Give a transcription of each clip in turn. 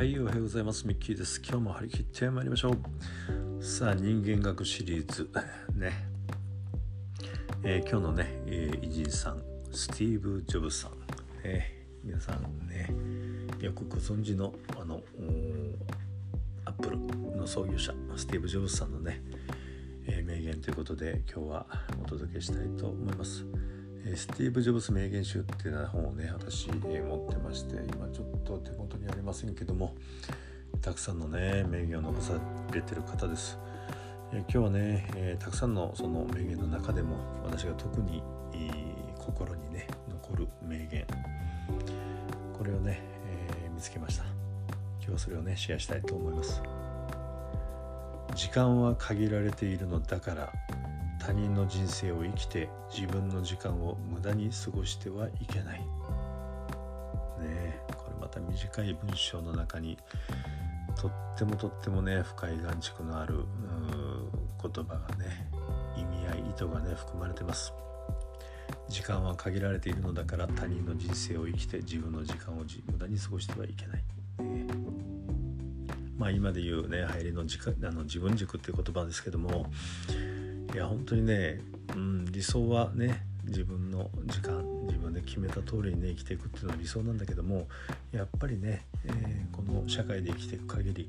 はいおはようございます。ミッキーです。今日も張り切ってまいりましょう。さあ人間学シリーズ。ね、えー、今日のね、えー、偉人さんスティーブ・ジョブズさん、ね、皆さんねよくご存知のあのアップルの創業者スティーブ・ジョブズさんのね、えー、名言ということで今日はお届けしたいと思います。スティーブ・ジョブズ名言集っていう本をね私、持ってまして今ちょっと手元にありませんけどもたくさんのね名言を残されてる方です、え今日はね、えたくさんのその名言の中でも私が特に、心にね残る名言。これをね、えー、見つけました。今日はそれをねシェアしたいと思います。時間は限られているのだから他人の人生を生きて自分の時間を無駄に過ごしてはいけない。ねこれまた短い文章の中にとってもとってもね深い眼蓄のある言葉がね意味合い意図がね含まれてます。時間は限られているのだから他人の人生を生きて自分の時間を無駄に過ごしてはいけない。ね、まあ今で言うね入りの時間あの自分軸っていう言葉ですけどもいや本当にね、うん、理想はね自分の時間自分で決めた通りにね生きていくっていうのは理想なんだけどもやっぱりね、えー、この社会で生きていく限り、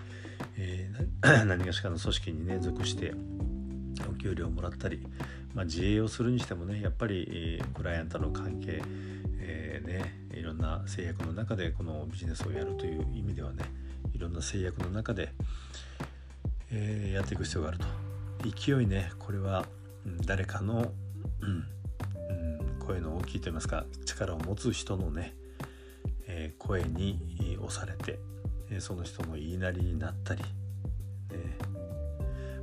えー、何がしかの組織にね属してお給料をもらったり、まあ、自営をするにしてもねやっぱり、えー、クライアントの関係、えー、ね、いろんな制約の中でこのビジネスをやるという意味ではねいろんな制約の中で、えー、やっていく必要があると。勢いねこれは誰かの、うん、声の大きいと言いますか力を持つ人のね、え、声に押されて、え、その人の言いなりになったり、ね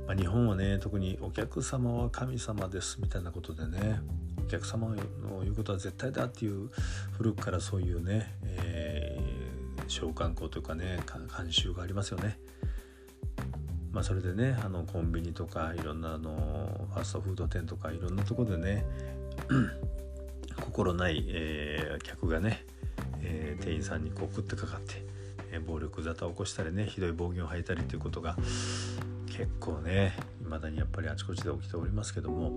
まあ、日本はね特にお客様は神様ですみたいなことでねお客様の言うことは絶対だっていう古くからそういうね、えー、召喚校というかね慣習がありますよね。まあ、それでねあのコンビニとかいろんなあのファストフード店とかいろんなとこでね心ない、えー、客がね、えー、店員さんにこう食ってかかって、えー、暴力沙汰を起こしたりねひどい暴言を吐いたりということが結構ね未だにやっぱりあちこちで起きておりますけども、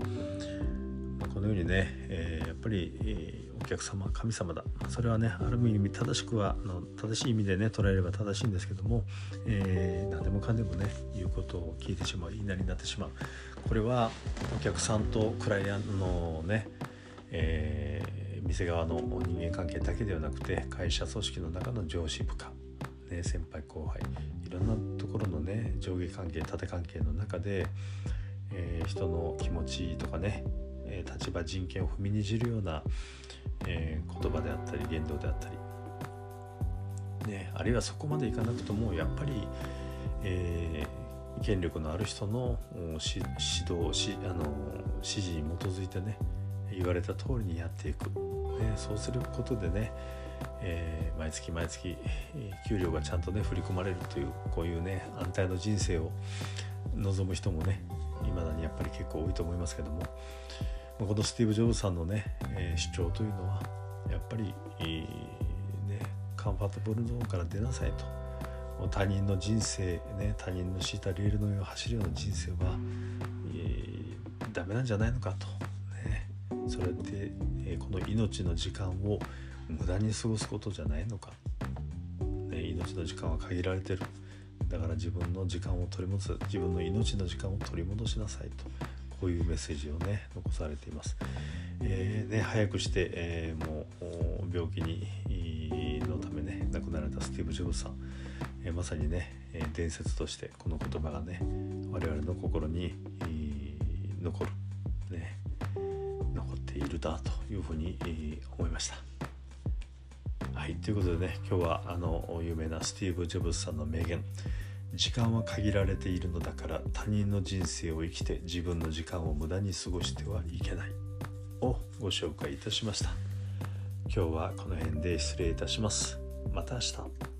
このようにね、えやっぱり、えお客様は神様だ。それはねある意味正しくはの正しい意味でね捉えれば正しいんですけども、えー、何でもかんでもね言うことを聞いてしまう言いなりになってしまう。これはお客さんとクライアントのね、えー、店側の人間関係だけではなくて会社組織の中の上司部下、ね、先輩後輩いろんなところのね上下関係縦関係の中で、えー、人の気持ちとかね立場人権を踏みにじるような、えー、言葉であったり言動であったり、ね、あるいはそこまでいかなくともやっぱり、えー、権力のある人の指導しあの指示に基づいてね言われた通りにやっていく、ね、そうすることでね、えー、毎月毎月給料がちゃんとね振り込まれるというこういうね安泰の人生を望む人もね未だにやっぱり結構多いと思いますけども。このスティーブ・ジョブズさんのね、えー、主張というのはやっぱり、えー、ね、カンファートブルゾーンから出なさいと。他人の人生、ね、他人の敷いたレールの上を走るような人生は、えー、ダメなんじゃないのかと、ね、それって、えー、この命の時間を無駄に過ごすことじゃないのか、ね、命の時間は限られてる。だから自分の時間を取り戻す自分の命の時間を取り戻しなさいと。こういうメッセージをね残されています。えー、ね、早くして、えー、もう病気にのためね亡くなられたスティーブ・ジョブズさん、えー、まさにね、え伝説としてこの言葉がね我々の心に残る、ね、残っているだというふうに思いました。はい、ということでね今日はあの有名なスティーブ・ジョブズさんの名言時間は限られているのだから他人の人生を生きて自分の時間を無駄に過ごしてはいけない。をご紹介いたしました。今日はこの辺で失礼いたします。また明日。